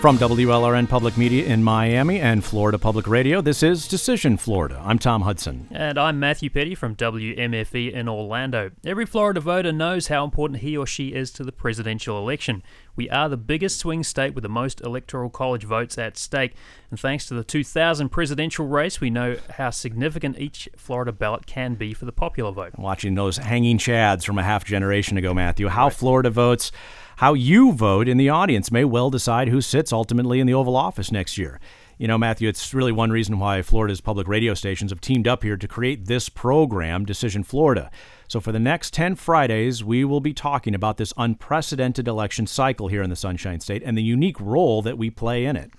From WLRN Public Media in Miami and Florida Public Radio, this is Decision Florida. I'm Tom Hudson. And I'm Matthew Peddie from WMFE in Orlando. Every Florida voter knows how important he or she is to the presidential election. We are the biggest swing state with the most electoral college votes at stake. And thanks to the 2000 presidential race, we know how significant each Florida ballot can be for the popular vote. Watching those hanging chads from a half generation ago, Matthew, how right. Florida votes how you vote in the audience may well decide who sits ultimately in the Oval Office next year. You know, Matthew, it's really one reason why Florida's public radio stations have teamed up here to create this program, Decision Florida. So, for the next 10 Fridays, we will be talking about this unprecedented election cycle here in the Sunshine State and the unique role that we play in it.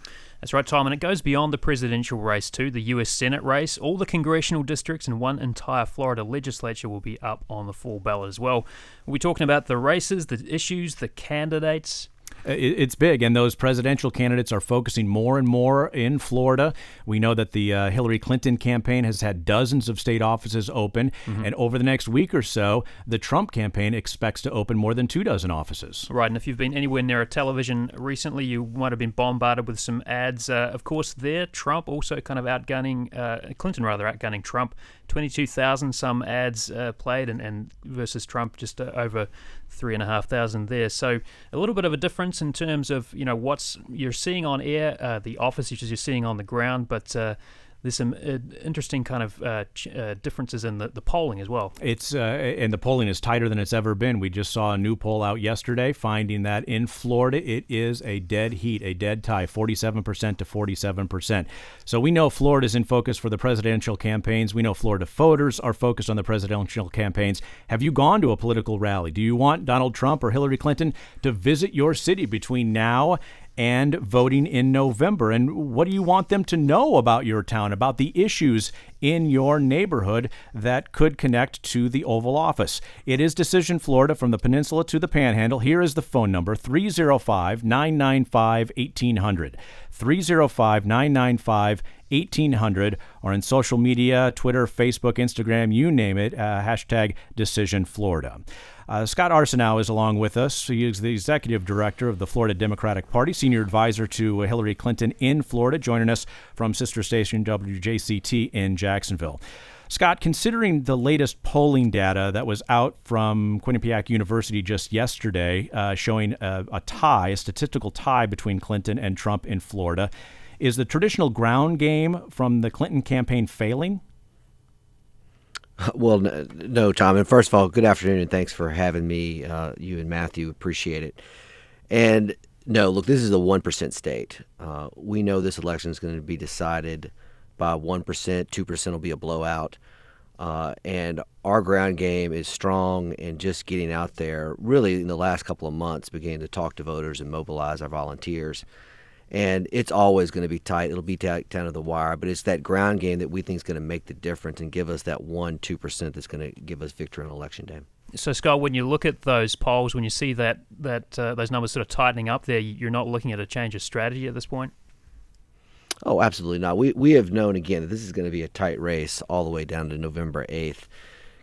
That's right, Tom, and it goes beyond the presidential race too. The U.S. Senate race, all the congressional districts, and one entire Florida legislature will be up on the full ballot as well. We'll be talking about the races, the issues, the candidates, it's big, and those presidential candidates are focusing more and more in Florida. We know that the uh, Hillary Clinton campaign has had dozens of state offices open, mm-hmm. and over the next week or so, the Trump campaign expects to open more than two dozen offices. Right, and if you've been anywhere near a television recently, you might have been bombarded with some ads. Uh, of course, there, Trump also kind of outgunning, uh, Clinton rather, outgunning Trump. 22,000 some ads uh, played, and, and versus Trump just uh, over three and a half thousand there. So a little bit of a difference in terms of you know what's you're seeing on air, uh, the office issues you're seeing on the ground, but uh, there's some uh, interesting kind of uh, ch- uh, differences in the, the polling as well. It's uh, and the polling is tighter than it's ever been. We just saw a new poll out yesterday finding that in Florida it is a dead heat, a dead tie, 47% to 47%. So we know Florida is in focus for the presidential campaigns. We know Florida voters are focused on the presidential campaigns. Have you gone to a political rally? Do you want Donald Trump or Hillary Clinton to visit your city between now and voting in November. And what do you want them to know about your town, about the issues in your neighborhood that could connect to the Oval Office? It is Decision Florida from the Peninsula to the Panhandle. Here is the phone number 305 995 1800. 305 995 1800 or in social media Twitter, Facebook, Instagram, you name it, uh, hashtag Decision Florida. Uh, Scott Arceneaux is along with us. He is the executive director of the Florida Democratic Party, senior advisor to Hillary Clinton in Florida, joining us from sister station WJCT in Jacksonville. Scott, considering the latest polling data that was out from Quinnipiac University just yesterday, uh, showing a, a tie, a statistical tie between Clinton and Trump in Florida, is the traditional ground game from the Clinton campaign failing? Well, no, Tom. And first of all, good afternoon, and thanks for having me. Uh, you and Matthew appreciate it. And no, look, this is a one percent state. Uh, we know this election is going to be decided by one percent. Two percent will be a blowout. Uh, and our ground game is strong and just getting out there. Really, in the last couple of months, beginning to talk to voters and mobilize our volunteers and it's always going to be tight. It'll be tight down to the wire, but it's that ground game that we think is going to make the difference and give us that one, two percent that's going to give us victory on election day. So, Scott, when you look at those polls, when you see that that uh, those numbers sort of tightening up there, you're not looking at a change of strategy at this point. Oh, absolutely not. We we have known again that this is going to be a tight race all the way down to November eighth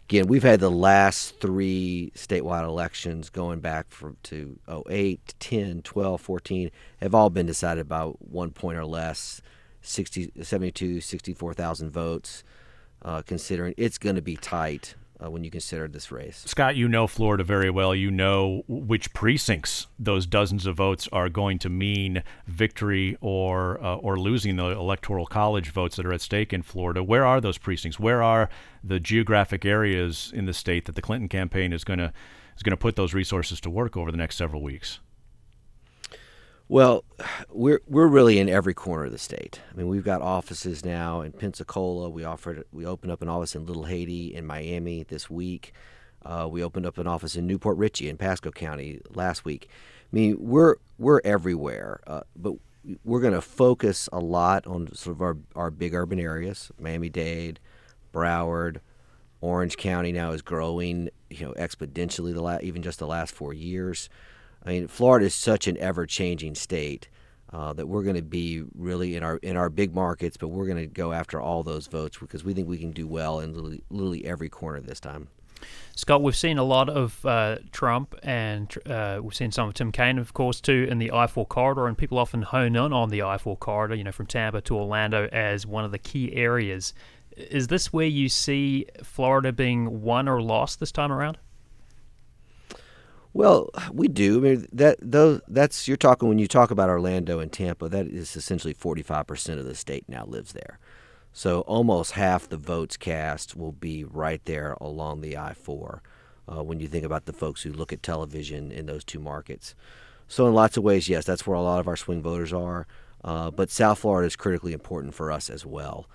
again, we've had the last three statewide elections going back from to 08, 10, 12, 14 have all been decided by one point or less, 60, 72, 64,000 votes, uh, considering it's going to be tight uh, when you consider this race. Scott, you know Florida very well. You know which precincts those dozens of votes are going to mean victory or uh, or losing the electoral college votes that are at stake in Florida. Where are those precincts? Where are the geographic areas in the state that the Clinton campaign is going to is going to put those resources to work over the next several weeks? Well, we're we're really in every corner of the state. I mean, we've got offices now in Pensacola. We offered we opened up an office in Little Haiti in Miami this week. Uh, we opened up an office in New Port Richey in Pasco County last week. I mean, we're we're everywhere, uh, but we're going to focus a lot on sort of our our big urban areas: Miami Dade, Broward, Orange County. Now is growing, you know, exponentially. The la- even just the last four years. I mean, Florida is such an ever-changing state uh, that we're going to be really in our in our big markets, but we're going to go after all those votes because we think we can do well in literally, literally every corner this time. Scott, we've seen a lot of uh, Trump and uh, we've seen some of Tim Kaine, of course, too, in the I 4 corridor. And people often hone in on the I 4 corridor, you know, from Tampa to Orlando as one of the key areas. Is this where you see Florida being won or lost this time around? Well, we do. I mean, that those that's you're talking when you talk about Orlando and Tampa. That is essentially 45 percent of the state now lives there. So almost half the votes cast will be right there along the I 4 uh, when you think about the folks who look at television in those two markets. So, in lots of ways, yes, that's where a lot of our swing voters are. Uh, but South Florida is critically important for us as well.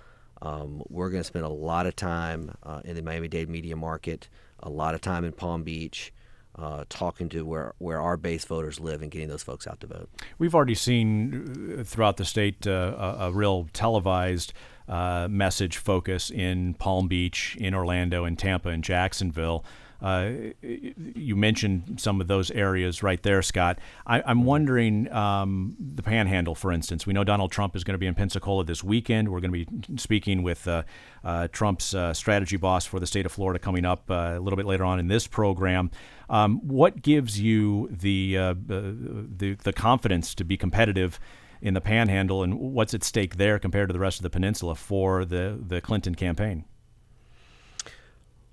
Um, we're going to spend a lot of time uh, in the Miami Dade media market, a lot of time in Palm Beach. Uh, talking to where, where our base voters live and getting those folks out to vote. We've already seen uh, throughout the state uh, a, a, real televised uh, message focus in Palm Beach, in Orlando, in Tampa, in Jacksonville. Uh, you mentioned some of those areas right there, Scott. I, am wondering um, the Panhandle, for instance. We know Donald Trump is going to be in Pensacola this weekend. We're going to be speaking with uh, uh, Trump's uh, strategy boss for the state of Florida coming up uh, a little bit later on in this program. Um, what gives you the, uh, the the confidence to be competitive? in the Panhandle, and what's at stake there compared to the rest of the peninsula for the the Clinton campaign?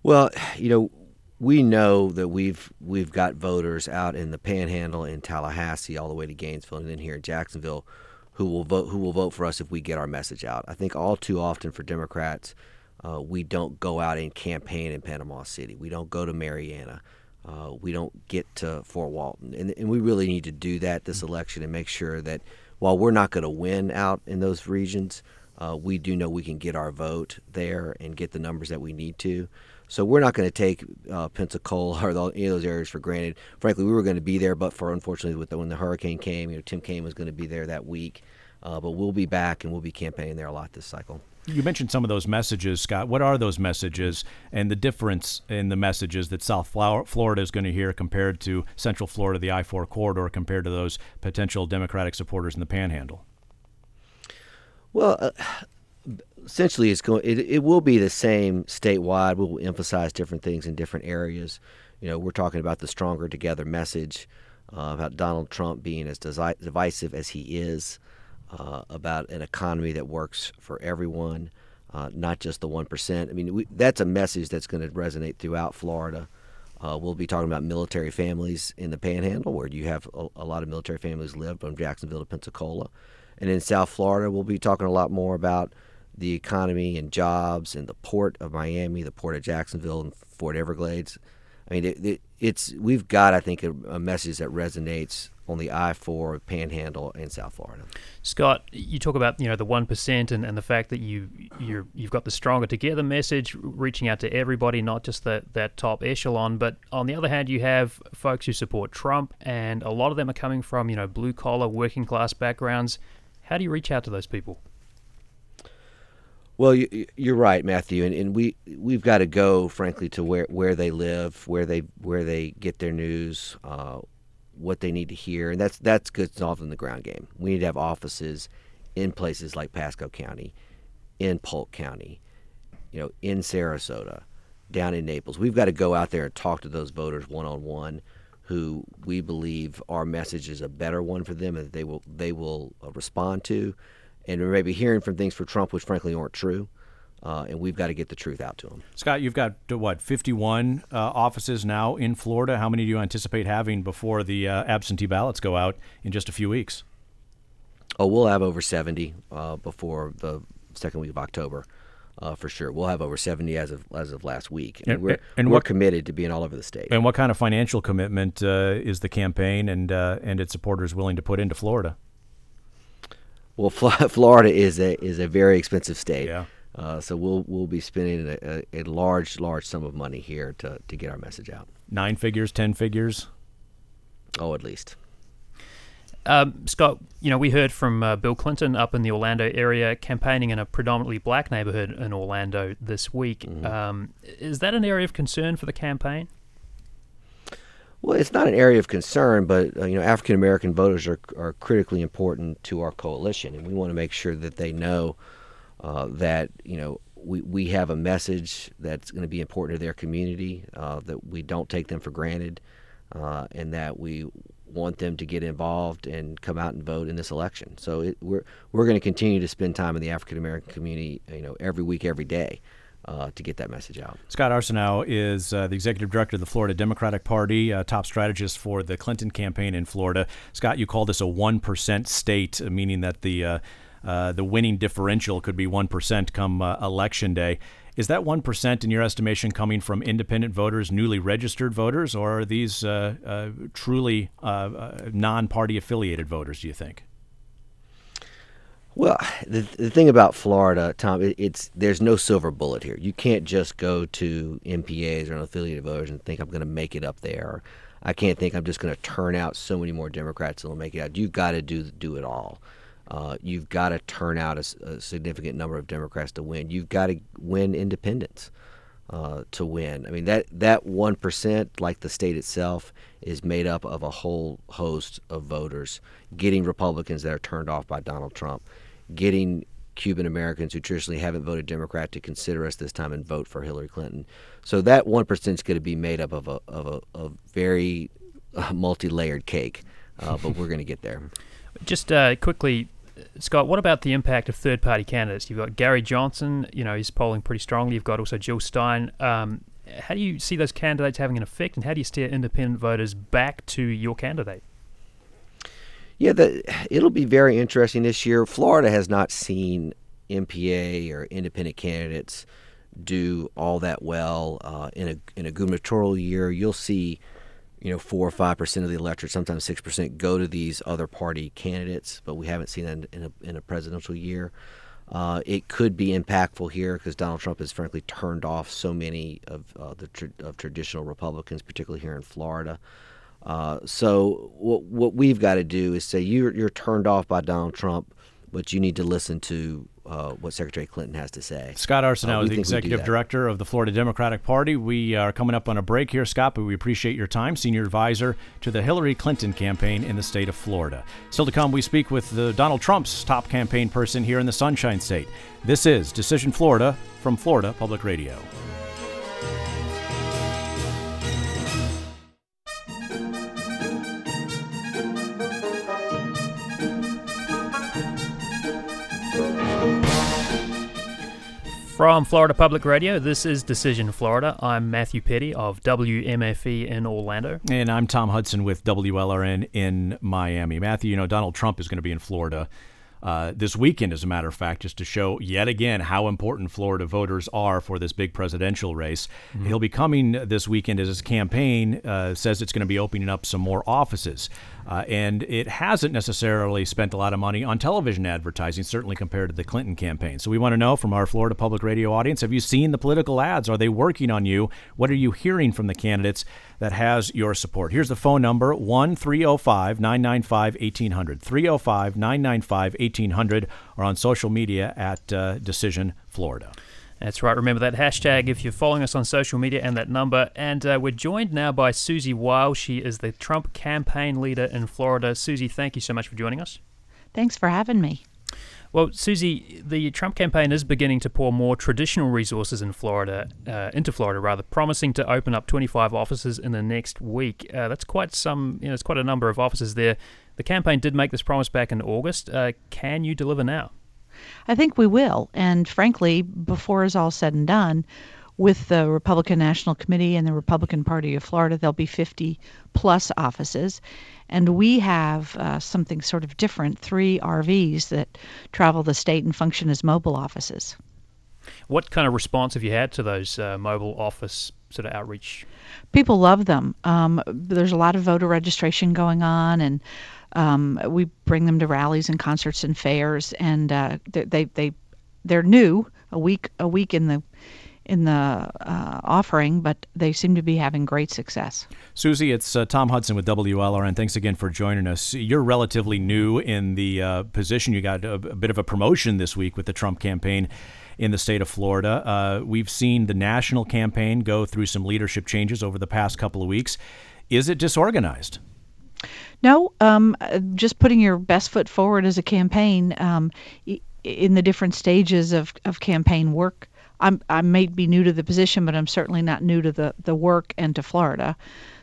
Well, you know, we know that we've we've got voters out in the Panhandle, in Tallahassee, all the way to Gainesville, and then here in Jacksonville, who will vote who will vote for us if we get our message out. I think all too often for Democrats, uh, we don't go out and campaign in Panama City. We don't go to Marianna. Uh, we don't get to Fort Walton, and, and we really need to do that this election and make sure that while we're not going to win out in those regions, uh, we do know we can get our vote there and get the numbers that we need to. So we're not going to take uh, Pensacola or the, any of those areas for granted. Frankly, we were going to be there, but for unfortunately, with the, when the hurricane came, you know, Tim Kaine was going to be there that week. Uh, but we'll be back and we'll be campaigning there a lot this cycle. You mentioned some of those messages, Scott. What are those messages and the difference in the messages that South Florida is going to hear compared to Central Florida, the I 4 corridor, compared to those potential Democratic supporters in the panhandle? Well, uh, essentially, it's going. It, it will be the same statewide. We'll emphasize different things in different areas. You know, we're talking about the stronger together message, uh, about Donald Trump being as divisive as he is uh, about an economy that works for everyone, uh, not just the 1%. I mean, we, that's a message that's going to resonate throughout Florida. Uh, we'll be talking about military families in the panhandle, where you have a, a, lot of military families live from Jacksonville to Pensacola. And in South Florida, we'll be talking a lot more about the economy and jobs and the port of Miami, the port of Jacksonville, and Port Everglades. I mean, it, it, it's we've got, I think, a, a message that resonates on the I-4 Panhandle in South Florida. Scott, you talk about you know the one percent and, and the fact that you you you've got the stronger together message, reaching out to everybody, not just that that top echelon. But on the other hand, you have folks who support Trump, and a lot of them are coming from you know blue collar, working class backgrounds. How do you reach out to those people? Well, you, are right, Matthew, and, and we we've got to go, frankly, to where, where they live, where they where they get their news, uh, what they need to hear, and that's that's good stuff in the ground game. We need to have offices in places like Pasco County, in Polk County, you know, in Sarasota, down in Naples. We've got to go out there and talk to those voters one on one, who we believe our message is a better one for them, and they will they will uh, respond to, and we're maybe hearing from things for Trump which frankly aren't true. Uh, and we've got to get the truth out to them. Scott, you've got what 51 uh, offices now in Florida. How many do you anticipate having before the uh, absentee ballots go out in just a few weeks? Oh, we'll have over 70 uh, before the second week of October. Uh, for sure, we'll have over seventy as of as of last week, and, and we're and we're what, committed to being all over the state. And what kind of financial commitment uh, is the campaign and and its supporters willing to put into Florida? Well, Florida is a is a very expensive state. Yeah. Uh, so we'll we'll be spending a, a, a, large large sum of money here to to get our message out. Nine figures, ten figures. Oh, at least. Um, Scott, you know, we heard from uh, Bill Clinton up in the Orlando area campaigning in a predominantly black neighborhood in Orlando this week. Mm-hmm. Um, is that an area of concern for the campaign? Well, it's not an area of concern, but uh, you know, African American voters are are critically important to our coalition, and we want to make sure that they know uh, that you know we, we have a message that's going to be important to their community, uh, that we don't take them for granted, uh, and that we want them to get involved and come out and vote in this election. So it, we're we're going to continue to spend time in the African American community, you know, every week, every day. Uh, to get that message out. Scott Arceneaux is uh, the executive director of the Florida Democratic Party, uh, top strategist for the Clinton campaign in Florida. Scott, you call this a 1% state, meaning that the uh, uh, the winning differential could be 1% come uh, election day. Is that 1% in your estimation coming from independent voters, newly registered voters, or are these uh, uh truly uh, non party affiliated voters, do you think? Well, the, the thing about Florida, Tom, it, it's there's no silver bullet here. You can't just go to NPAs or unaffiliated voters and think I'm going to make it up there. I can't think I'm just going to turn out so many more Democrats that'll make it out. You've got to do do it all uh, you've got to turn out a, a, significant number of Democrats to win. You've got to win independents uh, to win. I mean that that one percent, like the state itself, is made up of a whole host of voters, getting Republicans that are turned off by Donald Trump, getting Cuban Americans who traditionally haven't voted Democrat to consider us this time and vote for Hillary Clinton. So that one percent is going to be made up of a of a, a very uh, multi-layered cake, uh, but we're going to get there. Just uh, quickly, Scott, what about the impact of third party candidates? You've got Gary Johnson, you know, he's polling pretty strongly. You've got also Jill Stein. Um, how do you see those candidates having an effect, and how do you steer independent voters back to your candidate? Yeah, the, it'll be very interesting this year. Florida has not seen NPA or independent candidates do all that well uh, in a in a gubernatorial year. You'll see you know, four or five percent of the electorate, sometimes six percent, go to these other party candidates, but we haven't seen that in a, in a presidential year. Uh, it could be impactful here because Donald Trump has frankly turned off so many of uh, the of traditional Republicans, particularly here in Florida. Uh, so what what we've got to do is say you're you're turned off by Donald Trump, but you need to listen to uh, what Secretary Clinton has to say. Scott Arceneaux uh, is the executive director of the Florida Democratic Party. We are coming up on a break here, Scott, but we appreciate your time, senior advisor to the Hillary Clinton campaign in the state of Florida. Still to come, we speak with the Donald Trump's top campaign person here in the Sunshine State. This is Decision Florida from Florida Public Radio. From Florida Public Radio, this is Decision Florida. I'm Matthew Peddie of WMFE in Orlando. And I'm Tom Hudson with WLRN in Miami. Matthew, you know, Donald Trump is going to be in Florida uh, this weekend, as a matter of fact, just to show yet again how important Florida voters are for this big presidential race. Mm-hmm. He'll be coming this weekend as his campaign uh, says it's going to be opening up some more offices. Uh, and it hasn't necessarily spent a lot of money on television advertising, certainly compared to the Clinton campaign. So we want to know from our Florida Public Radio audience have you seen the political ads? Are they working on you? What are you hearing from the candidates that has your support? Here's the phone number 1 305 995 1800. 305 995 1800 or on social media at uh, Decision Florida. That's right. Remember that hashtag if you're following us on social media and that number. And uh, we're joined now by Susie Wiles. She is the Trump campaign leader in Florida. Susie, thank you so much for joining us. Thanks for having me. Well, Susie, the Trump campaign is beginning to pour more traditional resources in Florida, uh, into Florida rather, promising to open up 25 offices in the next week. Uh, that's quite some, you know, it's quite a number of offices there. The campaign did make this promise back in August. Uh, can you deliver now? I think we will. And frankly, before it's all said and done, with the Republican National Committee and the Republican Party of Florida, there'll be 50 plus offices. And we have uh, something sort of different three RVs that travel the state and function as mobile offices. What kind of response have you had to those uh, mobile office sort of outreach? People love them. Um, there's a lot of voter registration going on, and um, we bring them to rallies and concerts and fairs, and uh, they, they they they're new a week a week in the in the uh, offering, but they seem to be having great success. Susie, it's uh, Tom Hudson with WLRN. Thanks again for joining us. You're relatively new in the uh, position. You got a, a, bit of a promotion this week with the Trump campaign in the state of Florida. Uh, we've seen the national campaign go through some leadership changes over the past couple of weeks. Is it disorganized? No, um, just putting your best foot forward as a campaign um, in the different stages of, of campaign work. I'm I may be new to the position, but I'm certainly not new to the the work and to Florida.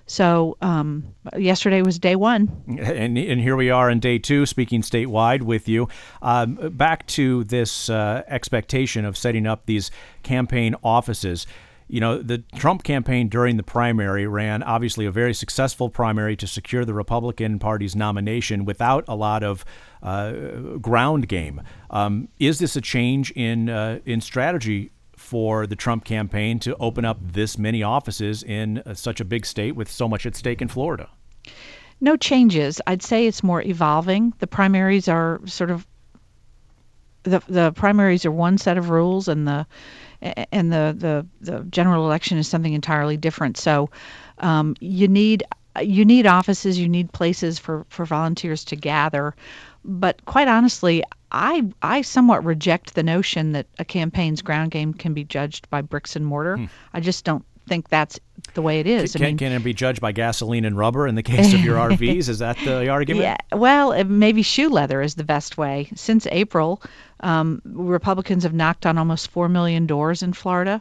So um, yesterday was day one, and, and here we are in day two, speaking statewide with you. Um, back to this uh, expectation of setting up these campaign offices you know, the Trump campaign during the primary ran obviously a very successful primary to secure the Republican Party's nomination without a lot of uh, ground game. Um, is this a change in uh, in strategy for the Trump campaign to open up this many offices in uh, such a big state with so much at stake in Florida? No changes. I'd say it's more evolving. The primaries are sort of the the primaries are one set of rules, and the and the, the, the general election is something entirely different. So um, you need you need offices, you need places for, for volunteers to gather. But quite honestly, I I somewhat reject the notion that a campaign's ground game can be judged by bricks and mortar. Hmm. I just don't think that's the way it is. Can, I mean, can it be judged by gasoline and rubber in the case of your RVs? Is that the argument? Yeah. Well, maybe shoe leather is the best way. Since April, um, Republicans have knocked on almost 4 million doors in Florida.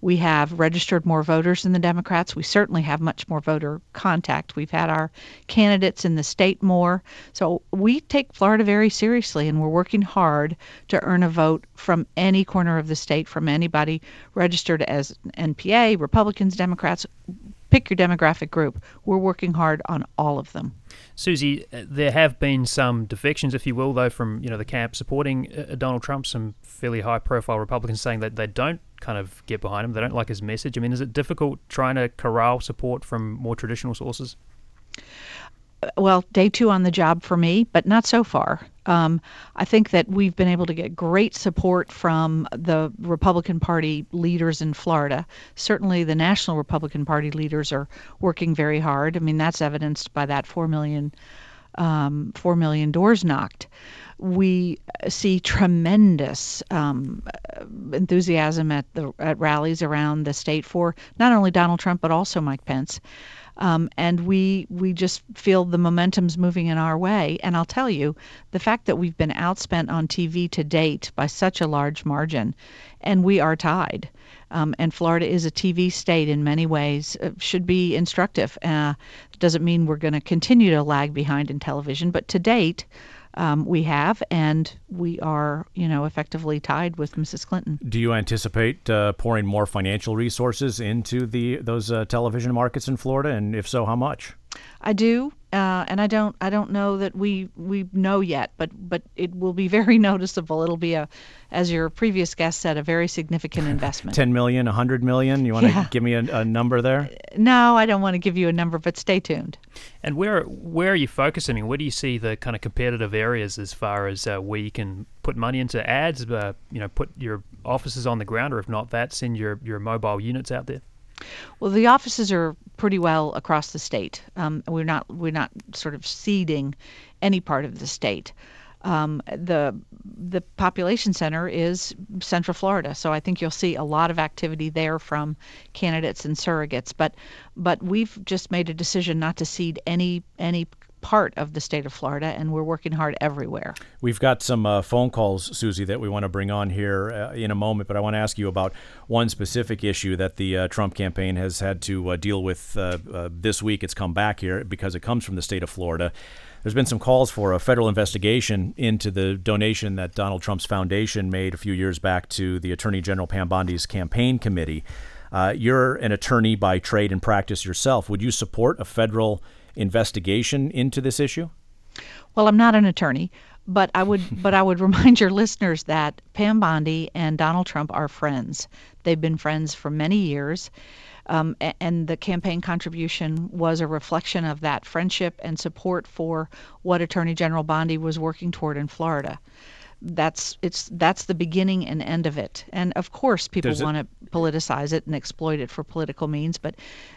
We have registered more voters than the Democrats. We certainly have much more voter contact. We've had our candidates in the state more. So we take Florida very seriously, and we're working hard to earn a vote from any corner of the state, from anybody registered as NPA, Republicans, Democrats. Pick your demographic group. We're working hard on all of them. Susie, uh, there have been some defections, if you will, though, from you know the camp supporting uh, Donald Trump. Some fairly high-profile Republicans saying that they don't kind of get behind him. They don't like his message. I mean, is it difficult trying to corral support from more traditional sources? Well, day two on the job for me, but not so far. Um, I think that we've been able to get great support from the Republican Party leaders in Florida. Certainly, the National Republican Party leaders are working very hard. I mean, that's evidenced by that four million, um, four million doors knocked. We see tremendous um, enthusiasm at the at rallies around the state for not only Donald Trump but also Mike Pence. Um, and we we just feel the momentum's moving in our way. And I'll tell you, the fact that we've been outspent on TV to date by such a large margin, and we are tied. Um, and Florida is a TV state in many ways, uh, should be instructive. Uh, doesn't mean we're going to continue to lag behind in television, but to date, um, we have, and we are, you know, effectively tied with Mrs. Clinton. Do you anticipate uh, pouring more financial resources into the those uh, television markets in Florida, and if so, how much? I do, uh, and I don't. I don't know that we we know yet, but but it will be very noticeable. It'll be a, as your previous guest said, a very significant investment. Ten million, a hundred million. You want to yeah. give me a, a, number there? No, I don't want to give you a number, but stay tuned. And where where are you focusing? I mean, where do you see the kind of competitive areas as far as uh, where you can put money into ads? Uh, you know, put your offices on the ground, or if not that, send your your mobile units out there. Well, the offices are pretty well across the state. Um, we're not we're not sort of ceding any part of the state. Um, the the population center is Central Florida, so I think you'll see a lot of activity there from candidates and surrogates. But but we've just made a decision not to cede any any part of the state of Florida, and we're working hard everywhere. We've got some uh, phone calls, Susie, that we want to bring on here uh, in a moment, but I want to ask you about one specific issue that the uh, Trump campaign has had to uh, deal with uh, uh, this week. It's come back here because it comes from the state of Florida. There's been some calls for a federal investigation into the donation that Donald Trump's foundation made a few years back to the Attorney General Pam Bondi's campaign committee. you're an attorney by trade and practice yourself. Would you support a federal investigation into this issue? Well, I'm not an attorney, but I would but I would remind your listeners that Pam Bondi and Donald Trump are friends. They've been friends for many years. Um, and the campaign contribution was a reflection of that friendship and support for what Attorney General Bondi was working toward in Florida that's it's that's the beginning and end of it. And of course, people want to politicize it and exploit it for political means, but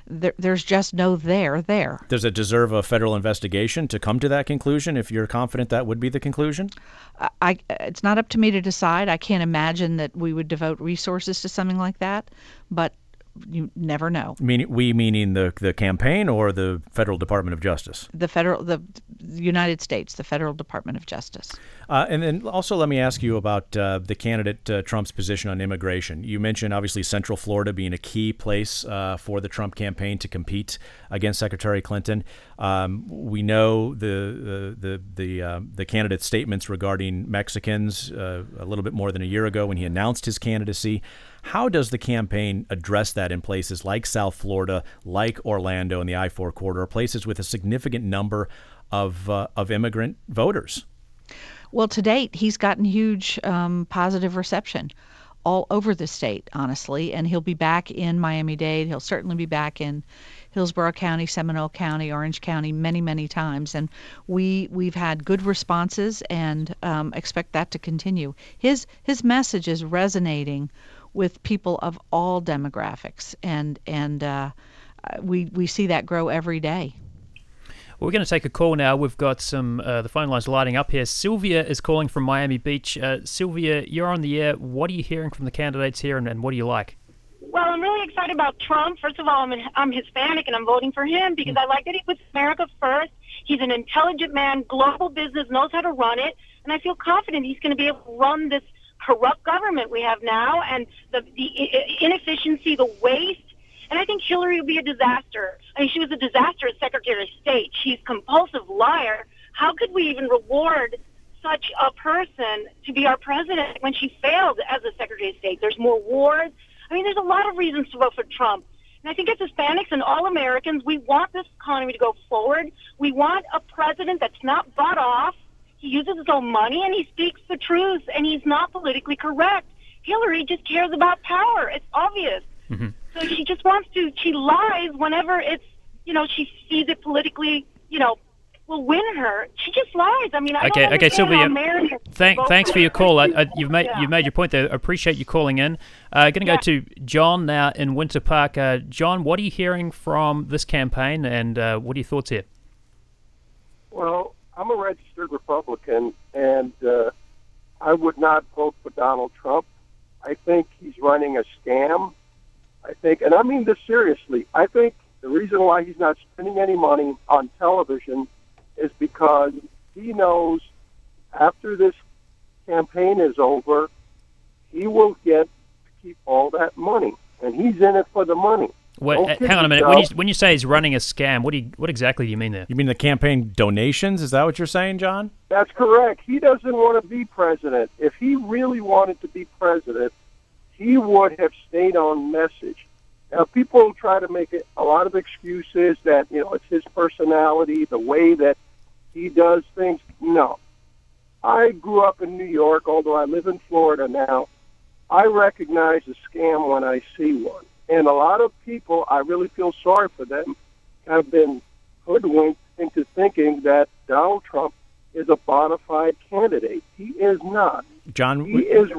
there, there's just no there there. Does it deserve a federal investigation to come to that conclusion? If you're confident that would be the conclusion, I, it's not up to me to decide. I can't imagine that we would devote resources to something like that, but you never know. Meaning, we meaning the the campaign or the federal Department of Justice. The federal, the United States, the federal Department of Justice. Uh, and then also let me ask you about uh, the candidate uh, Trump's position on immigration. You mentioned obviously Central Florida being a key place uh, for the Trump campaign to compete against Secretary Clinton. Um, we know the the the uh, the candidate's statements regarding Mexicans uh, a little bit more than a year ago when he announced his candidacy. How does the campaign address that in places like South Florida, like Orlando and the I 4 corridor, places with a significant number of, uh, of immigrant voters? Well, to date, he's gotten huge um, positive reception all over the state, honestly, and he'll be back in Miami Dade. He'll certainly be back in Hillsborough County, Seminole County, Orange County many, many times, and we we've had good responses and um, expect that to continue. His his message is resonating with people of all demographics, and and uh, we we see that grow every day. Well, we're going to take a call now. We've got some uh, the phone lines lighting up here. Sylvia is calling from Miami Beach. Uh, Sylvia, you're on the air. What are you hearing from the candidates here, and, and what do you like? Well, I'm really excited about Trump. First of all, I'm, I'm Hispanic and I'm voting for him because I like that he puts America first. He's an intelligent man, global business, knows how to run it, and I feel confident he's going to be able to run this corrupt government we have now and the, the inefficiency, the waste. And I think Hillary will be a disaster. I mean, she was a disaster as Secretary of State. She's a compulsive liar. How could we even reward such a person to be our president when she failed as a Secretary of State? There's more wars. I mean, there's a lot of reasons to vote for Trump. And I think as Hispanics and all Americans, we want this economy to go forward. We want a president that's not he uses his own money and he speaks the truth and he's not politically correct. Hillary just cares about power. It's obvious. Mm-hmm. So she just wants to, she lies whenever it's, you know, she sees it politically, you know, will win her. She just lies. I mean, I okay, okay, Sylvia. Thank, thanks for your call. I, I, you've made yeah. you've made your point there. I appreciate you calling in. Uh, going to yeah. go to John now in Winter Park. Uh, John, what are you hearing from this campaign, and uh, what are your thoughts here? Well, I'm a registered Republican, and uh, I would not vote for Donald Trump. I think he's running a scam. I think, and I mean this seriously. I think the reason why he's not spending any money on television is because he knows after this campaign is over, he will get to keep all that money, and he's in it for the money. What, oh, uh, hang on a minute. When you, when you say he's running a scam, what do you, what exactly do you mean there? You mean the campaign donations? Is that what you're saying, John? That's correct. He doesn't want to be president. If he really wanted to be president, he would have stayed on message. Now, people try to make a lot of excuses that you know it's his personality, the way that he does things. No, I grew up in New York, although I live in Florida now. I recognize a scam when I see one. And a lot of people, I really feel sorry for them, have been hoodwinked into thinking that Donald Trump is a bona fide candidate. He is not. John, he we, is.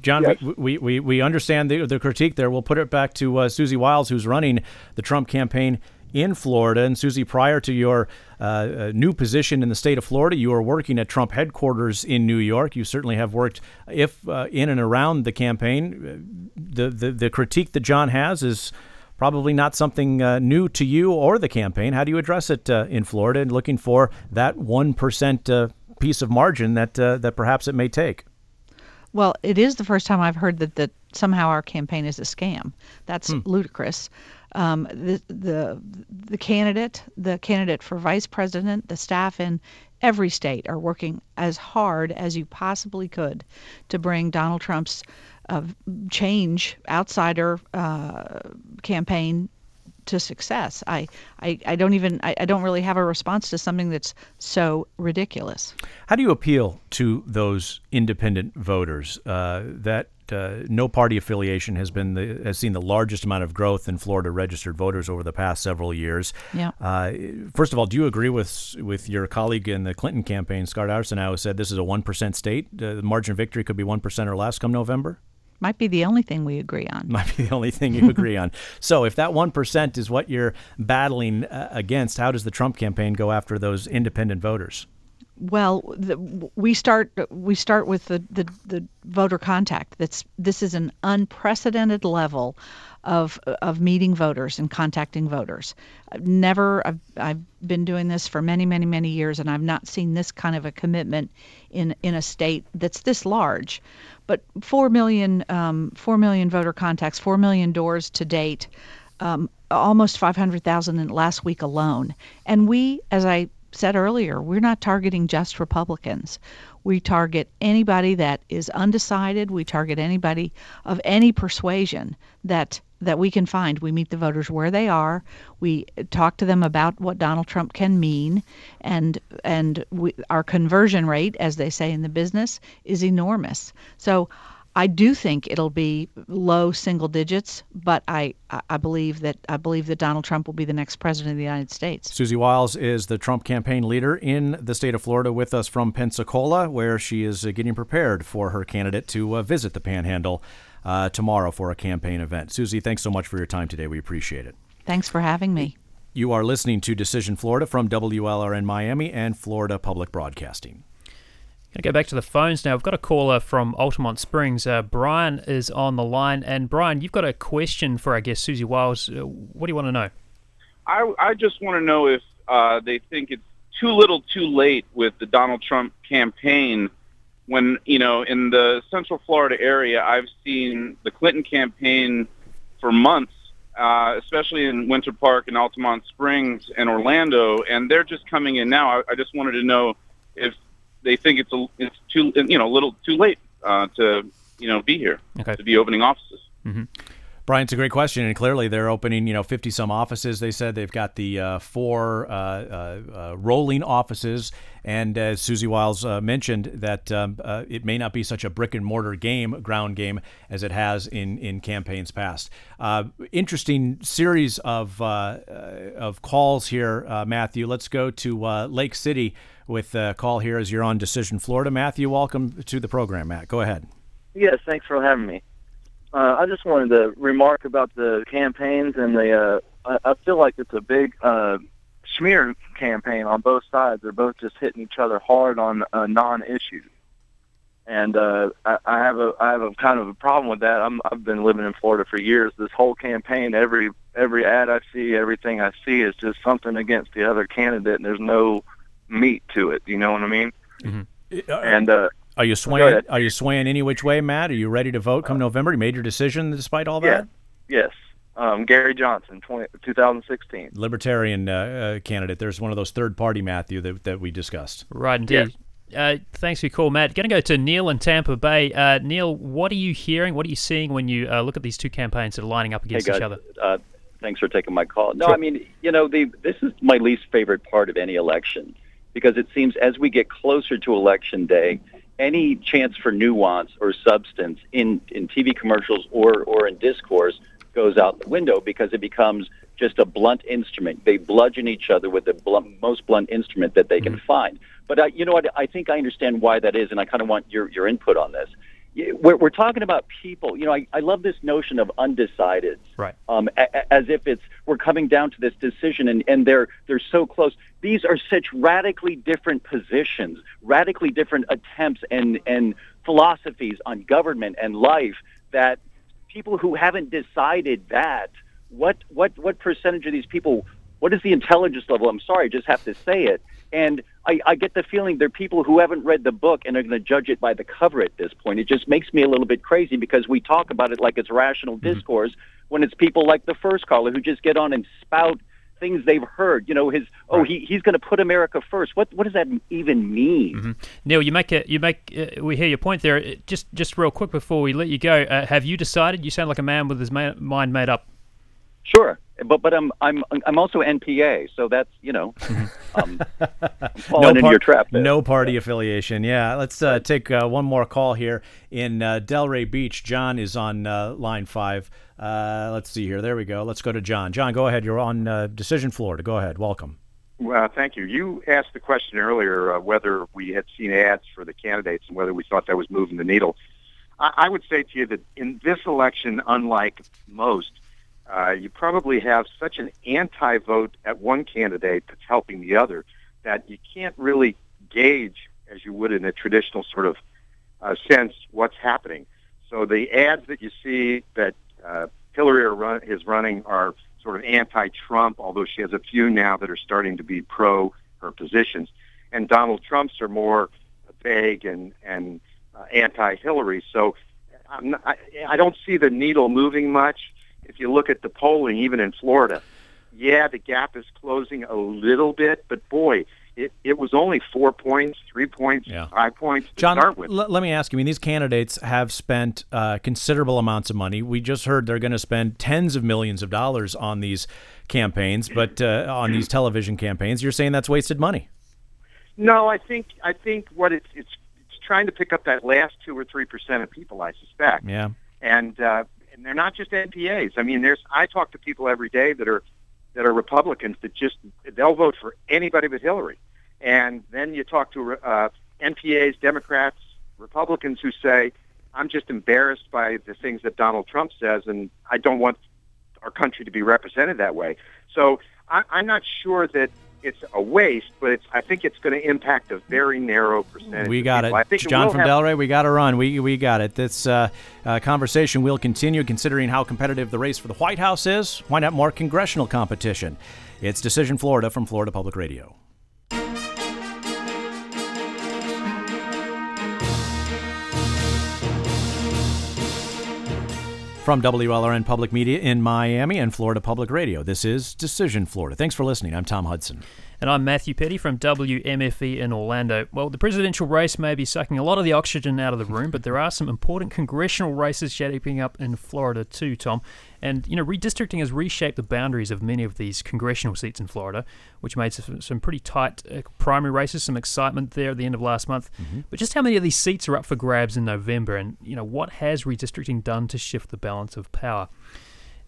John, yes. we, we, we understand the, the critique there. We'll put it back to uh, Susie Wiles, who's running the Trump campaign in Florida. And Susie, prior to your uh, uh, new position in the state of Florida, you were working at Trump headquarters in New York. You certainly have worked, if uh, in and around the campaign. The, the the critique that John has is probably not something uh, new to you or the campaign. How do you address it uh, in Florida and looking for that one percent uh, piece of margin that that perhaps it may take? Well, it is the first time I've heard that that somehow our campaign is a scam. That's hmm. ludicrous um, the the the candidate, the candidate for vice president, the staff in every state are working as hard as you possibly could to bring Donald Trump's uh, change outsider uh, campaign to success. I, I, I don't even I, I, don't really have a response to something that's so ridiculous. How do you appeal to those independent voters uh, that uh, no party affiliation has been the, has seen the largest amount of growth in Florida registered voters over the past several years. Yeah. Uh, first of all, do you agree with with your colleague in the Clinton campaign, Scott Arceneaux, who said this is a one percent state? Uh, the margin of victory could be one percent or less come November. Might be the only thing we agree on. Might be the only thing you agree on. So, if that 1% is what you're battling uh, against, how does the Trump campaign go after those independent voters? Well, the, we start we start with the, the, the voter contact. That's this is an unprecedented level of of meeting voters and contacting voters. I've never I've, I've been doing this for many many many years, and I've not seen this kind of a commitment in in a state that's this large. But four million um, four million voter contacts, four million doors to date. Um, almost 500,000 in last week alone. And we, as I said earlier, we're not targeting just Republicans. We target anybody that is undecided. We target anybody of any persuasion that that we can find. We meet the voters where they are. We talk to them about what Donald Trump can mean, and and we, our conversion rate, as they say in the business, is enormous. So I do think it'll be low single digits, but I, I believe that I believe that Donald Trump will be the next president of the United States. Susie Wiles is the Trump campaign leader in the state of Florida with us from Pensacola, where she is uh, getting prepared for her candidate to uh, visit the Panhandle uh, tomorrow for a campaign event. Susie, thanks so much for your time today. We appreciate it. Thanks for having me. You are listening to Decision Florida from WLRN Miami and Florida Public Broadcasting. Going to go back to the phones now. We've got a caller from Altamonte Springs. Uh, Brian is on the line. And Brian, you've got a question for, I guess, Susie Wiles. Uh, what do you want to know? I, I just want to know if uh, they think it's too little too late with the Donald Trump campaign when, you know, in the Central Florida area, I've seen the Clinton campaign for months, uh, especially in Winter Park and Altamonte Springs and Orlando, and they're just coming in now. I, I just wanted to know if they think it's a, it's too you know a little too late uh, to you know be here okay. to be opening offices. Mm-hmm. Brian, it's a great question, and clearly they're opening, you know, 50 some offices. They said they've got the uh, four uh, uh, uh rolling offices, and as Susie Wiles uh, mentioned, that um, uh, it may not be such a brick and mortar game, ground game, as it has in in campaigns past. interesting series of of calls here, Matthew. Let's go to Lake City with a call here as you're on Decision Florida. Matthew, welcome to the program. Matt, go ahead. Yes, thanks for having me. Uh, I just wanted to remark about the campaigns and the. Uh, I, feel like it's a big uh, smear campaign on both sides. They're both just hitting each other hard on uh, non-issues, and uh, I, I have a I have a kind of a problem with that. I'm I've been living in Florida for years. This whole campaign, every every ad I see, everything I see is just something against the other candidate, and there's no meat to it. You know what I mean? Mm-hmm. And uh, are you swaying? Are you swaying any which way, Matt? Are you ready to vote come November? You made your decision despite all that. Yeah. Yes. Um, Gary Johnson, 20, 2016. Libertarian uh, uh, candidate. There's one of those third party, Matthew, that, that we discussed. Right, indeed. Yes. Uh, thanks for your call, Matt. Going to go to Neil in Tampa Bay. Uh, Neil, what are you hearing? What are you seeing when you uh, look at these two campaigns that are lining up against hey guys, each other? Uh, thanks for taking my call. No, sure. I mean, you know, the, this is my least favorite part of any election because it seems as we get closer to election day, any chance for nuance or substance in, in TV commercials or, or in discourse goes out the window because it becomes just a blunt instrument. They bludgeon each other with the blunt, most blunt instrument that they mm-hmm. can find. But uh, you know what? I think I understand why that is, and I kind of want your, your input on this we're, we're talking about people. You know, I, I love this notion of undecided, right? Um, a, as if it's we're coming down to this decision, and, and they're they're so close. These are such radically different positions, radically different attempts and and philosophies on government and life that people who haven't decided that what what what percentage of these people what is the intelligence level? I'm sorry, I just have to say it. And I, I get the feeling they're people who haven't read the book and are going to judge it by the cover at this point. It just makes me a little bit crazy because we talk about it like it's rational mm-hmm. discourse when it's people like the first caller who just get on and spout things they've heard. You know, his oh he he's going to put America first. What what does that even mean? Mm-hmm. Neil, you make a you make uh, we hear your point there. Just just real quick before we let you go, uh, have you decided? You sound like a man with his ma- mind made up. Sure but but I'm I'm I'm also NPA, so that's you know, um, I'm falling no par- your trap. There. No party affiliation. Yeah, let's uh, take uh, one more call here in uh, Delray Beach. John is on uh, line five. Uh, let's see here. There we go. Let's go to John. John, go ahead. You're on uh, Decision Florida. Go ahead. Welcome. Well, thank you. You asked the question earlier whether we had seen ads for the candidates and whether we thought that was moving the needle. I, I would say to you that in this election, unlike most uh, you probably have such an anti-vote at one candidate that's helping the other that you can't really gauge, as you would in a traditional sort of uh, sense, what's happening. So the ads that you see that uh, Hillary run, is running are sort of anti-Trump, although she has a few now that are starting to be pro her positions, and Donald Trump's are more vague and and uh, anti-Hillary. So not, I, I don't see the needle moving much. If you look at the polling, even in Florida, yeah, the gap is closing a little bit, but boy, it, it was only four points, three points, yeah. five points to John, start with. L- let me ask you. I mean, these candidates have spent uh, considerable amounts of money. We just heard they're going to spend tens of millions of dollars on these campaigns, but uh, on these television campaigns, you're saying that's wasted money. No, I think I think what it's it's it's trying to pick up that last two or three percent of people. I suspect. Yeah. And uh, and they're not just NPAs. I mean, there's I talk to people every day that are that are Republicans that just they'll vote for anybody but Hillary. And then you talk to uh, NPAs, Democrats, Republicans who say, "I'm just embarrassed by the things that Donald Trump says, and I don't want our country to be represented that way." So I, I'm not sure that it's a waste, but it's I think it's going to impact a very narrow percentage. We got it, John it from Delray. We got to run. We we got it. This uh, uh, conversation will continue, considering how competitive the race for the White House is. Why not more congressional competition? It's Decision Florida from Florida Public Radio. From WLRN Public Media in Miami and Florida Public Radio, this is Decision Florida. Thanks for listening. I'm Tom Hudson. And I'm Matthew Peddie from WMFE in Orlando. Well, the presidential race may be sucking a lot of the oxygen out of the room, but there are some important congressional races shaping up in Florida too, Tom. And, you know, redistricting has reshaped the boundaries of many of these congressional seats in Florida, which made some, some pretty tight uh, primary races, some excitement there at the end of last month. Mm-hmm. But just how many of these seats are up for grabs in November? And, you know, what has redistricting done to shift the balance of power?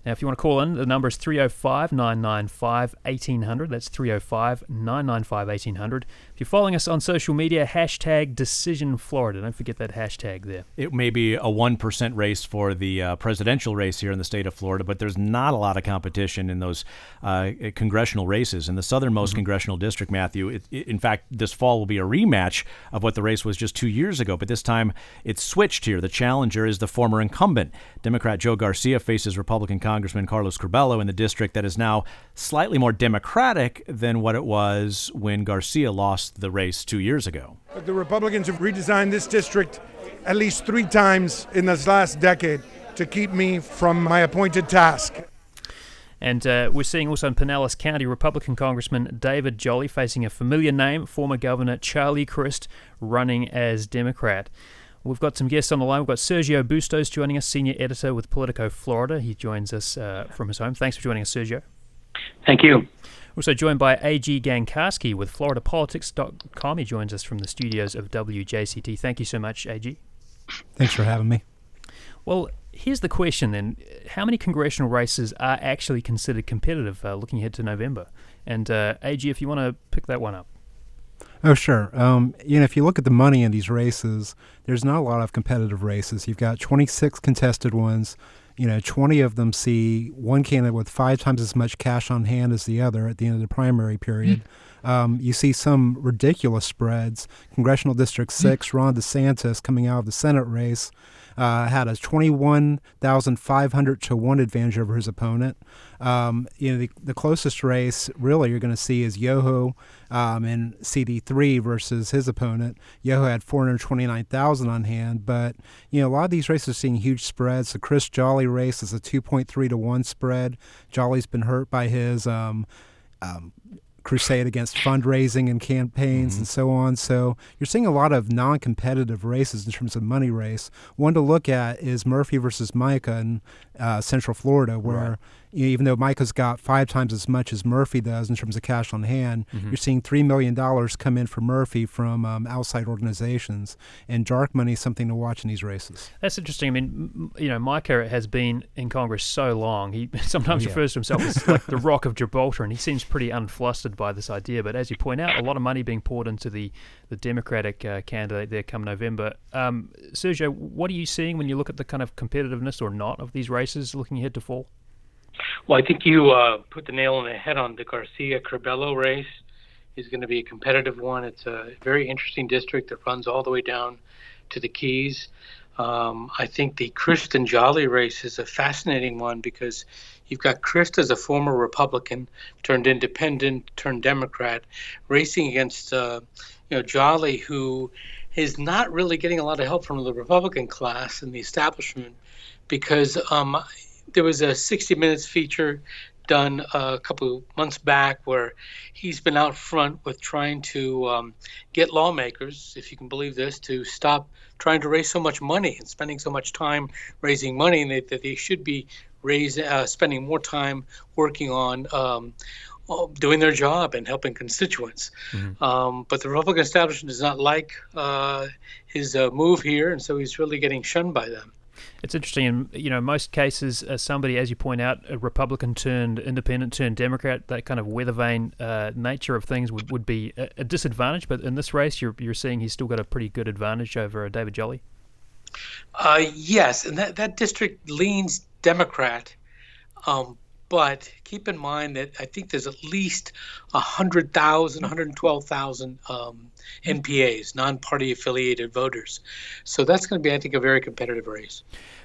Now, if you want to call in, the number is 305 995 1800. That's 305 995 1800. If you're following us on social media, hashtag Decision Florida. Don't forget that hashtag there. It may be a 1% race for the uh, presidential race here in the state of Florida, but there's not a lot of competition in those uh, congressional races. In the southernmost mm-hmm. congressional district, Matthew, it, it, in fact, this fall will be a rematch of what the race was just two years ago, but this time it's switched here. The challenger is the former incumbent. Democrat Joe Garcia faces Republican Congressman Carlos Curbelo in the district that is now slightly more Democratic than what it was when Garcia lost lost the race two years ago. The Republicans have redesigned this district at least three times in this last decade to keep me from my appointed task. And uh, we're seeing also in Pinellas County, Republican Congressman David Jolly facing a familiar name, former Governor Charlie Crist, running as Democrat. We've got some guests on the line. We've got Sergio Bustos joining us, senior editor with Politico Florida. He joins us uh, from his home. Thanks for joining us, Sergio. Thank you. Also joined by A.G. Gancarski with FloridaPolitics.com. He joins us from the studios of WJCT. Thank you so much, A.G. Thanks for having me. Well, here's the question then. How many congressional races are actually considered competitive uh, looking ahead to November? And uh, AG, if you want to pick that one up. Oh, sure. Um, you know, if you look at the money in these races, there's not a lot of competitive races. You've got 26 contested ones you know, 20 of them see one candidate with five times as much cash on hand as the other at the end of the primary period. Mm. Um, you see some ridiculous spreads. Congressional District 6, mm. Ron DeSantis coming out of the Senate race uh, had a 21,500 to 1 advantage over his opponent. Um, you know, the, the closest race really you're going to see is Yoho um, in CD3 versus his opponent. Yoho had 429,000 on hand, but, you know, a lot of these races are seeing huge spreads. The Crist Jolly race is a 2.3 to 1 spread. Jolly's been hurt by his um, um, crusade against fundraising and campaigns mm-hmm. and so on. So you're seeing a lot of non-competitive races in terms of money race. One to look at is Murphy versus Mica in uh, Central Florida, where right you know, even though Mica's got five times as much as Murphy does in terms of cash on hand, mm-hmm. you're seeing $3 million come in for Murphy from um, outside organizations. And dark money is something to watch in these races. That's interesting. I mean, you know, Micah has been in Congress so long. He sometimes oh, yeah. refers to himself as like the rock of Gibraltar, and he seems pretty unflustered by this idea. But as you point out, a lot of money being poured into the, the Democratic uh, candidate there come November. Um, Sergio, what are you seeing when you look at the kind of competitiveness or not of these races looking ahead to fall? Well, I think you uh, put the nail on the head on the Garcia Curbelo race. is going to be a competitive one. It's a very interesting district that runs all the way down to the Keys. Um, I think the Kristen Jolly race is a fascinating one because you've got Crist as a former Republican turned independent, turned Democrat, racing against uh, you know Jolly, who is not really getting a lot of help from the Republican class and the establishment because um, there was a 60 Minutes feature done a couple months back where he's been out front with trying to um, get lawmakers, if you can believe this, to stop trying to raise so much money and spending so much time raising money, and they, that they should be raise, uh, spending more time working on um, doing their job and helping constituents. Mm-hmm. Um, but the Republican establishment does not like uh, his uh, move here, and so he's really getting shunned by them. It's interesting. In you know most cases, uh, somebody, as you point out, a Republican turned Independent turned Democrat, that kind of weather vane uh, nature of things would, would be a, a, disadvantage. But in this race, you're you're seeing he's still got a pretty good advantage over uh, David Jolly. Uh, yes, and that that district leans Democrat. Um, but keep in mind that I think there's at least 100,000, 112,000 um, NPAs, non-party affiliated voters. So that's going to be, I think, a very competitive race.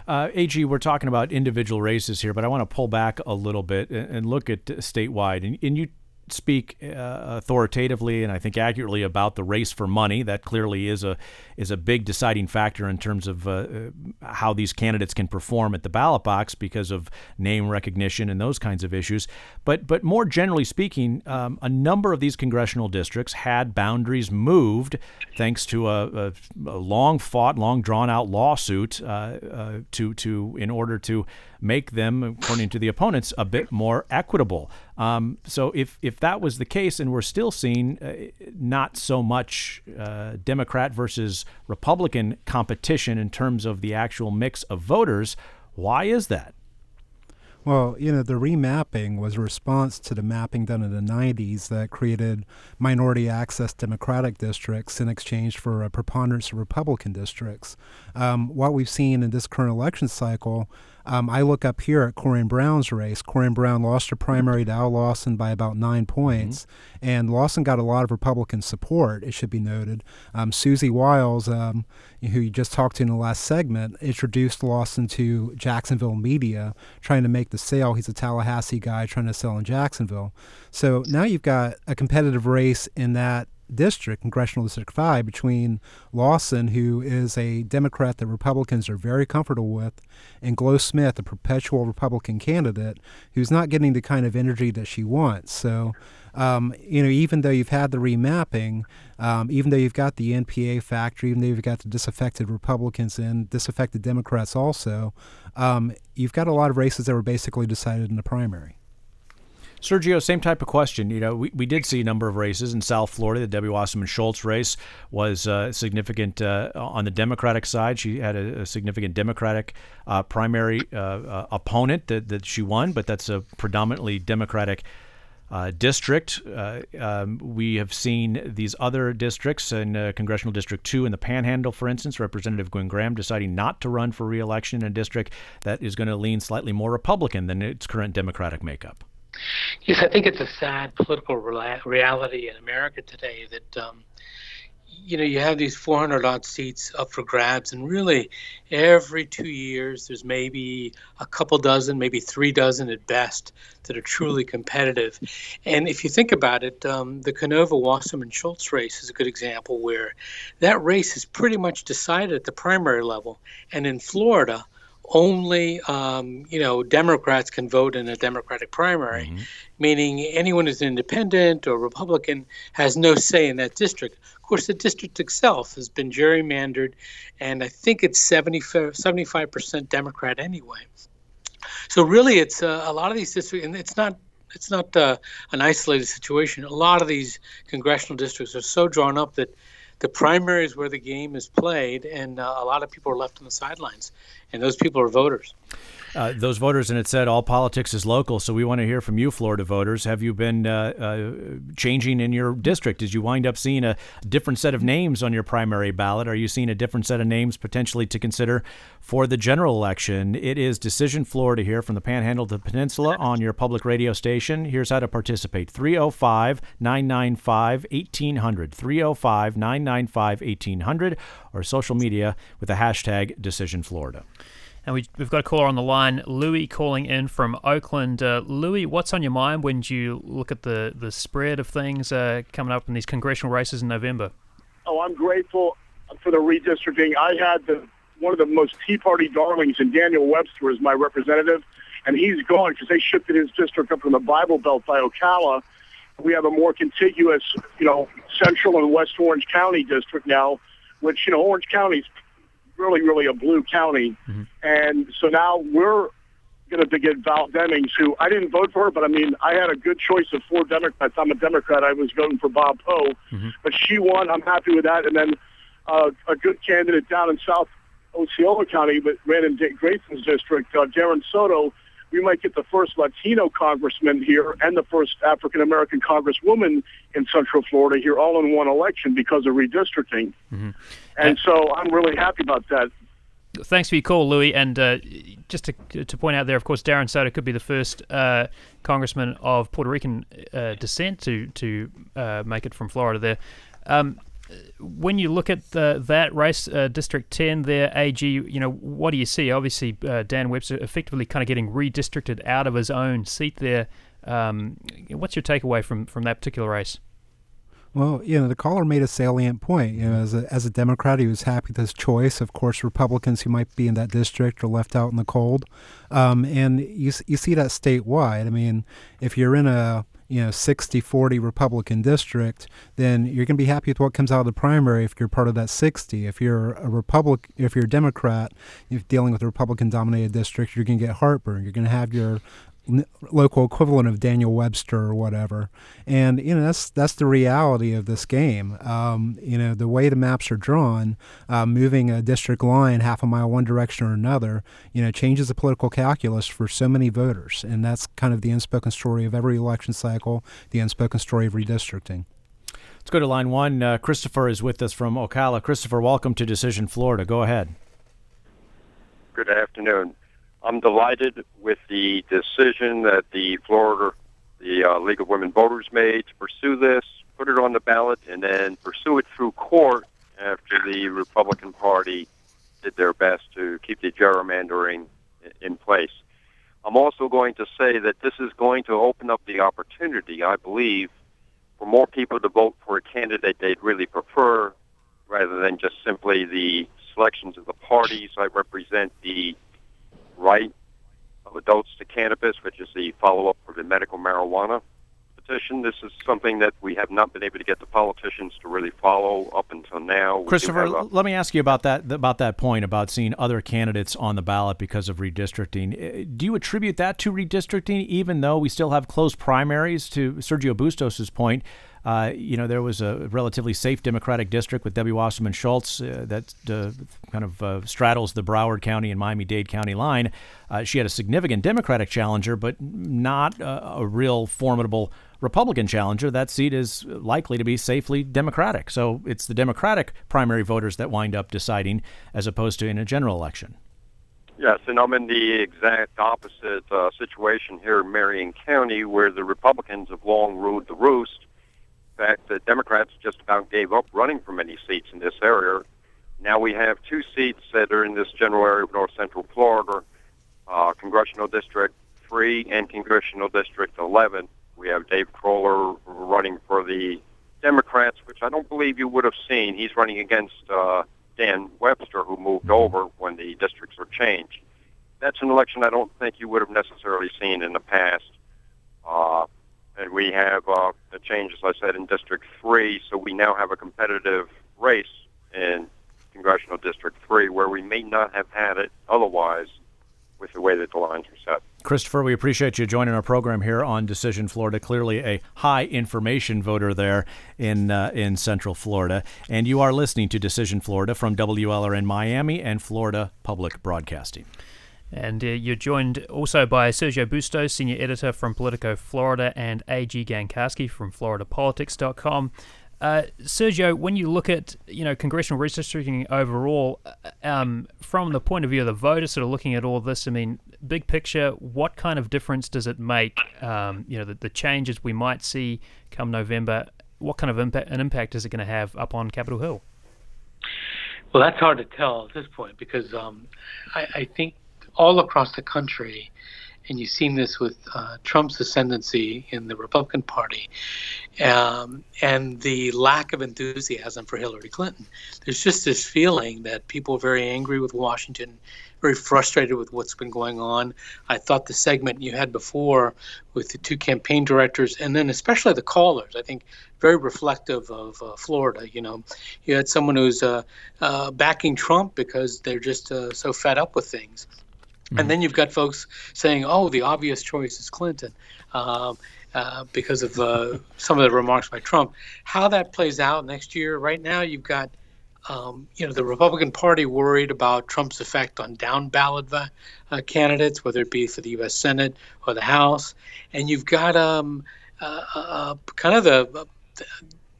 Uh, AG, we're talking about individual races here, but I want to pull back a little bit and, and look at statewide. And, and you speak uh, authoritatively and I think accurately about the race for money. That clearly is a is a big deciding factor in terms of uh, uh, how these candidates can perform at the ballot box because of name recognition and those kinds of issues. But but more generally speaking, um, a number of these congressional districts had boundaries moved thanks to a, a, a long fought, long drawn out lawsuit uh, uh, to to in order to make them, according to the opponents, a bit more equitable. Um, so if if that was the case, and we're still seeing uh, not so much uh, Democrat versus Republican competition in terms of the actual mix of voters, why is that? Well, you know, the remapping was a response to the mapping done in the 90s that created minority access Democratic districts in exchange for a preponderance of Republican districts. Um, what we've seen in this current election cycle um, I look up here at Corrine Brown's race. Corrine Brown lost her primary to Al Lawson by about nine points, mm-hmm. and Lawson got a lot of Republican support, it should be noted. Um, Susie Wiles, um, who you just talked to in the last segment, introduced Lawson to Jacksonville media, trying to make the sale. He's a Tallahassee guy trying to sell in Jacksonville. So now you've got a competitive race in that district, Congressional District 5, between Lawson, who is a Democrat that Republicans are very comfortable with, and Glo Smith, a perpetual Republican candidate who's not getting the kind of energy that she wants. So, um, you know, even though you've had the remapping, um, even though you've got the NPA factor, even though you've got the disaffected Republicans and disaffected Democrats also, um, you've got a lot of races that were basically decided in the primary. Sergio, same type of question. You know, we, we did see a number of races in South Florida. The Debbie Wasserman Schultz race was uh, significant uh, on the Democratic side. She had a, a significant Democratic uh, primary uh, uh, opponent that, that she won, but that's a predominantly Democratic. Uh, district. Uh, um, we have seen these other districts in uh, Congressional District 2 in the Panhandle, for instance, Representative Gwen Graham deciding not to run for reelection in a district that is going to lean slightly more Republican than its current Democratic makeup. Yes, I think it's a sad political reality in America today that, um, you know, you have these 400 odd seats up for grabs, and really every two years there's maybe a couple dozen, maybe three dozen at best that are truly competitive. And if you think about it, um, the Canova Wasserman Schultz race is a good example where that race is pretty much decided at the primary level. And in Florida, only um, you know Democrats can vote in a Democratic primary, mm-hmm. meaning anyone who's an independent or Republican has no say in that district. Of course, the district itself has been gerrymandered, and I think it's 75 percent Democrat anyway. So really, it's uh, a lot of these districts, and it's not it's not uh, an isolated situation. A lot of these congressional districts are so drawn up that the primary is where the game is played, and uh, a lot of people are left on the sidelines, and those people are voters. Uh, those voters, and it said all politics is local. So we want to hear from you, Florida voters. Have you been uh, uh, changing in your district? Did you wind up seeing a different set of names on your primary ballot? Are you seeing a different set of names potentially to consider for the general election? It is Decision Florida here from the Panhandle to the Peninsula on your public radio station. Here's how to participate 305 995 1800. 305 995 1800 or social media with the hashtag Decision Florida. And we, have got a caller on the line, Louis, calling in from Oakland. Uh, Louis, what's on your mind when you look at the, the spread of things uh, coming up in these congressional races in November? Oh, I'm grateful for the redistricting. I had the, one of the most Tea Party darlings in Daniel Webster as my representative, and he's gone because they shifted his district up from the Bible Belt by Ocala. We have a more contiguous, you know, central and west Orange County district now, which, you know, Orange County's really, really a blue county. Mm-hmm. And so now we're going to get Val Demings, who I didn't vote for but I mean, I had a good choice of four Democrats. I'm a Democrat. I was voting for Bob Poe, mm-hmm. but she won. I'm happy with that. And then uh, a good candidate down in South Osceola County, but ran in Dick Grayson's district, uh, Darren Soto. We might get the first Latino congressman here and the first African American congresswoman in Central Florida here, all in one election because of redistricting. Mm-hmm. And so I'm really happy about that. Thanks for your call, Louis. And uh, just to, to point out there, of course, Darren Soto could be the first uh, congressman of Puerto Rican uh, descent to to uh, make it from Florida. There. Um, when you look at the, that race, uh, District 10 there, AG, you know, what do you see? Obviously, uh, Dan Webster effectively kind of getting redistricted out of his own seat there. Um, what's your takeaway from, from that particular race? Well, you know, the caller made a salient point. You know, as a, as a Democrat, he was happy with his choice. Of course, Republicans who might be in that district are left out in the cold. Um, and you, you see that statewide. I mean, if you're in a you know 60-40 Republican district, then you're going to be happy with what comes out of the primary if you're part of that 60. If you're a Republic, if you're a Democrat, if dealing with a Republican-dominated district, you're going to get heartburn. You're going to have your local equivalent of Daniel Webster or whatever. And you know that's that's the reality of this game. Um, you know the way the maps are drawn, uh, moving a district line half a mile one direction or another, you know, changes the political calculus for so many voters. And that's kind of the unspoken story of every election cycle, the unspoken story of redistricting. Let's go to line one. Uh, Christopher is with us from Ocala. Christopher, welcome to Decision Florida. Go ahead. Good afternoon. I'm delighted with the decision that the Florida, the uh, League of Women Voters made to pursue this, put it on the ballot, and then pursue it through court after the Republican Party did their best to keep the gerrymandering in place. I'm also going to say that this is going to open up the opportunity, I believe, for more people to vote for a candidate they'd really prefer rather than just simply the selections of the parties. I represent the right of adults to cannabis, which is the follow-up for the medical marijuana petition. This is something that we have not been able to get the politicians to really follow up until now. We Christopher, a- let me ask you about that about that point about seeing other candidates on the ballot because of redistricting. Uh, do you attribute that to redistricting, even though we still have closed primaries? To Sergio Bustos's point, uh, you know, there was a relatively safe Democratic district with Debbie Wasserman Schultz uh, that uh, kind of uh, straddles the Broward County and Miami Dade County line. Uh, she had a significant Democratic challenger, but not a real formidable Republican challenger. That seat is likely to be safely Democratic. So it's the Democratic primary voters that wind up deciding as opposed to in a general election. Yes, and I'm in the exact opposite uh, situation here in Marion County, where the Republicans have long ruled the roost fact, the Democrats just about gave up running for many seats in this area. Now we have two seats that are in this general area of north central Florida, uh, Congressional District 3 and Congressional District 11. We have Dave Koller running for the Democrats, which I don't believe you would have seen. He's running against uh, Dan Webster, who moved over when the districts were changed. That's an election I don't think you would have necessarily seen in the past. Uh, and we have uh, a change, as I said, in District 3. So we now have a competitive race in Congressional District 3 where we may not have had it otherwise with the way that the lines are set. Christopher, we appreciate you joining our program here on Decision Florida. Clearly, a high information voter there in uh, in Central Florida, and you are listening to Decision Florida from WLRN Miami and Florida Public Broadcasting. And uh, you're joined also by Sergio Bustos, senior editor from Politico Florida, and A.G. Gancarski from FloridaPolitics.com. Uh, Sergio, when you look at you know congressional redistricting overall, uh, um, from the point of view of the voters, sort of looking at all this, I mean, big picture, what kind of difference does it make? Um, you know, the, the changes we might see come November. What kind of impact, an impact is it going to have up on Capitol Hill? Well, that's hard to tell at this point because um, I, I think all across the country, and you've seen this with uh, Trump's ascendancy in the Republican Party um, and the lack of enthusiasm for Hillary Clinton. There's just this feeling that people are very angry with Washington, very frustrated with what's been going on. I thought the segment you had before with the two campaign directors and then especially the callers, I think very reflective of uh, Florida. You know, you had someone who's uh, uh backing Trump because they're just uh, so fed up with things. Mm-hmm. And then you've got folks saying, "Oh, the obvious choice is Clinton," um, uh, because of uh, some of the remarks by Trump. How that plays out next year? Right now, you've got, um, you know, the Republican Party worried about Trump's effect on down ballot uh, candidates, whether it be for the U.S. Senate or the House, and you've got um, uh, uh, kind of the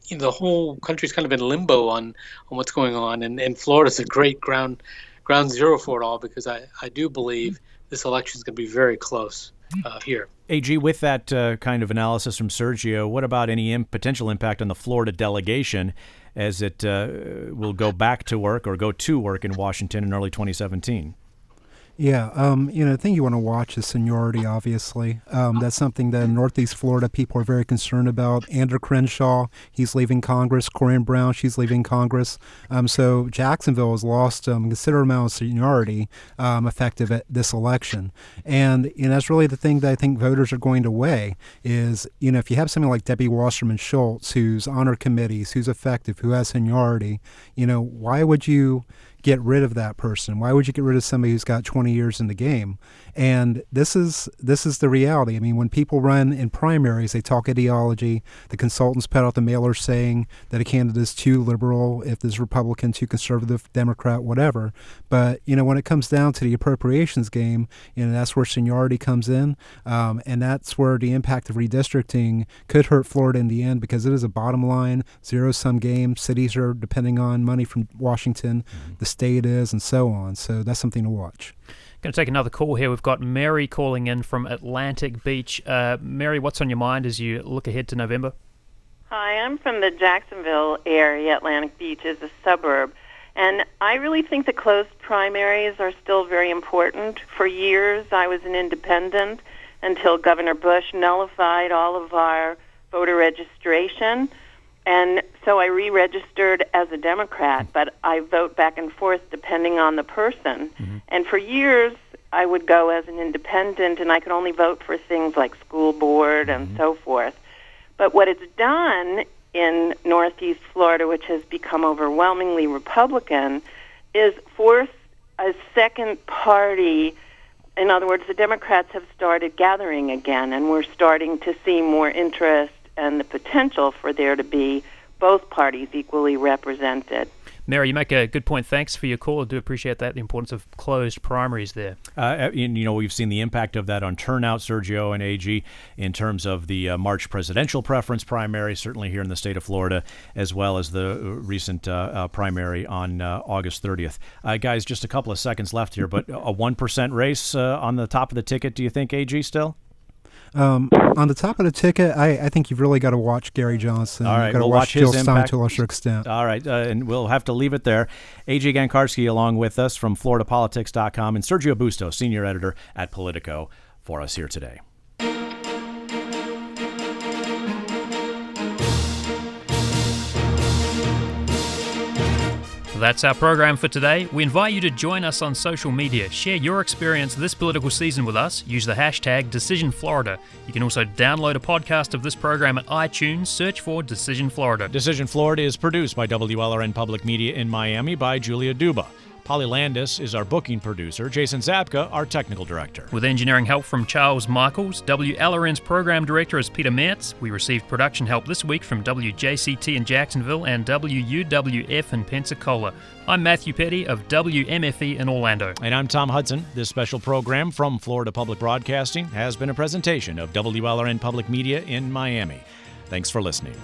you know, the whole country's kind of in limbo on on what's going on, and, and Florida's a great ground ground zero for it all because I, I do believe this election is going to be very close uh, here. AG, with that uh, kind of analysis from Sergio, what about any Im- potential impact on the Florida delegation as it uh, will go back to work or go to work in Washington in early 2017? Yeah, um, you know, the thing you want to watch is seniority, obviously. Um, that's something that Northeast Florida people are very concerned about. Ander Crenshaw, he's leaving Congress. Corrine Brown, she's leaving Congress. Um, so Jacksonville has lost um, a considerable amount of seniority um, effective at this election. And, know, that's really the thing that I think voters are going to weigh is, you know, if you have something like Debbie Wasserman Schultz, who's on her committees, who's effective, who has seniority, you know, why would you get rid of that person? Why would you get rid of somebody who's got 20 years in the game? And this is this is the reality. I mean, when people run in primaries, they talk ideology. The consultants put out the mailers saying that a candidate is too liberal, if there's Republican, too conservative, Democrat, whatever. But you know, when it comes down to the appropriations game, you know, that's where seniority comes in, um, and that's where the impact of redistricting could hurt Florida in the end because it is a bottom line zero sum game. Cities are depending on money from Washington. Mm-hmm. The state is, and so on. So that's something to watch. Going to take another call here. We've got Mary calling in from Atlantic Beach. Uh, Mary, what's on your mind as you look ahead to November? Hi, I'm from the Jacksonville area. Atlantic Beach is a suburb. And I really think the closed primaries are still very important. For years, I was an independent until Governor Bush nullified all of our voter registration. And so I re registered as a Democrat, but I vote back and forth depending on the person. Mm-hmm. And for years, I would go as an independent, and I could only vote for things like school board and mm-hmm. so forth. But what it's done in Northeast Florida, which has become overwhelmingly Republican, is force a second party. In other words, the Democrats have started gathering again, and we're starting to see more interest and the potential for there to be both parties equally represented. Mary, you make a good point. Thanks for your call. I do appreciate that, the importance of closed primaries there. Uh, you know, we've seen the impact of that on turnout, Sergio and AG, in terms of the uh, March presidential preference primary, certainly here in the state of Florida, as well as the uh, recent uh, uh, primary on uh, August 30th. guys, just a couple of seconds left here, but a 1% race on the top of the ticket, do you think, AG, still? Um, on the top of the ticket, I, I think you've really got to watch Gary Johnson. All right, we'll watch, watch Jill Stein to a lesser extent. All right, uh, and we'll have to leave it there. AJ Gancarski along with us from FloridaPolitics.com and Sergio Bustos, senior editor at Politico, for us here today. That's our program for today. We invite you to join us on social media. Share your experience this political season with us. Use the hashtag DecisionFlorida. You can also download a podcast of this program at iTunes. Search for Decision Florida. Decision Florida is produced by WLRN Public Media in Miami by Julia Duba. Polly Landis is our booking producer, Jason Zapka, our technical director. With engineering help from Charles Michaels, WLRN's program director is Peter Metz. We received production help this week from WJCT in Jacksonville and WUWF in Pensacola. I'm Matthew Peddie of WMFE in Orlando. And I'm Tom Hudson. This special program from Florida Public Broadcasting has been a presentation of WLRN Public Media in Miami. Thanks for listening.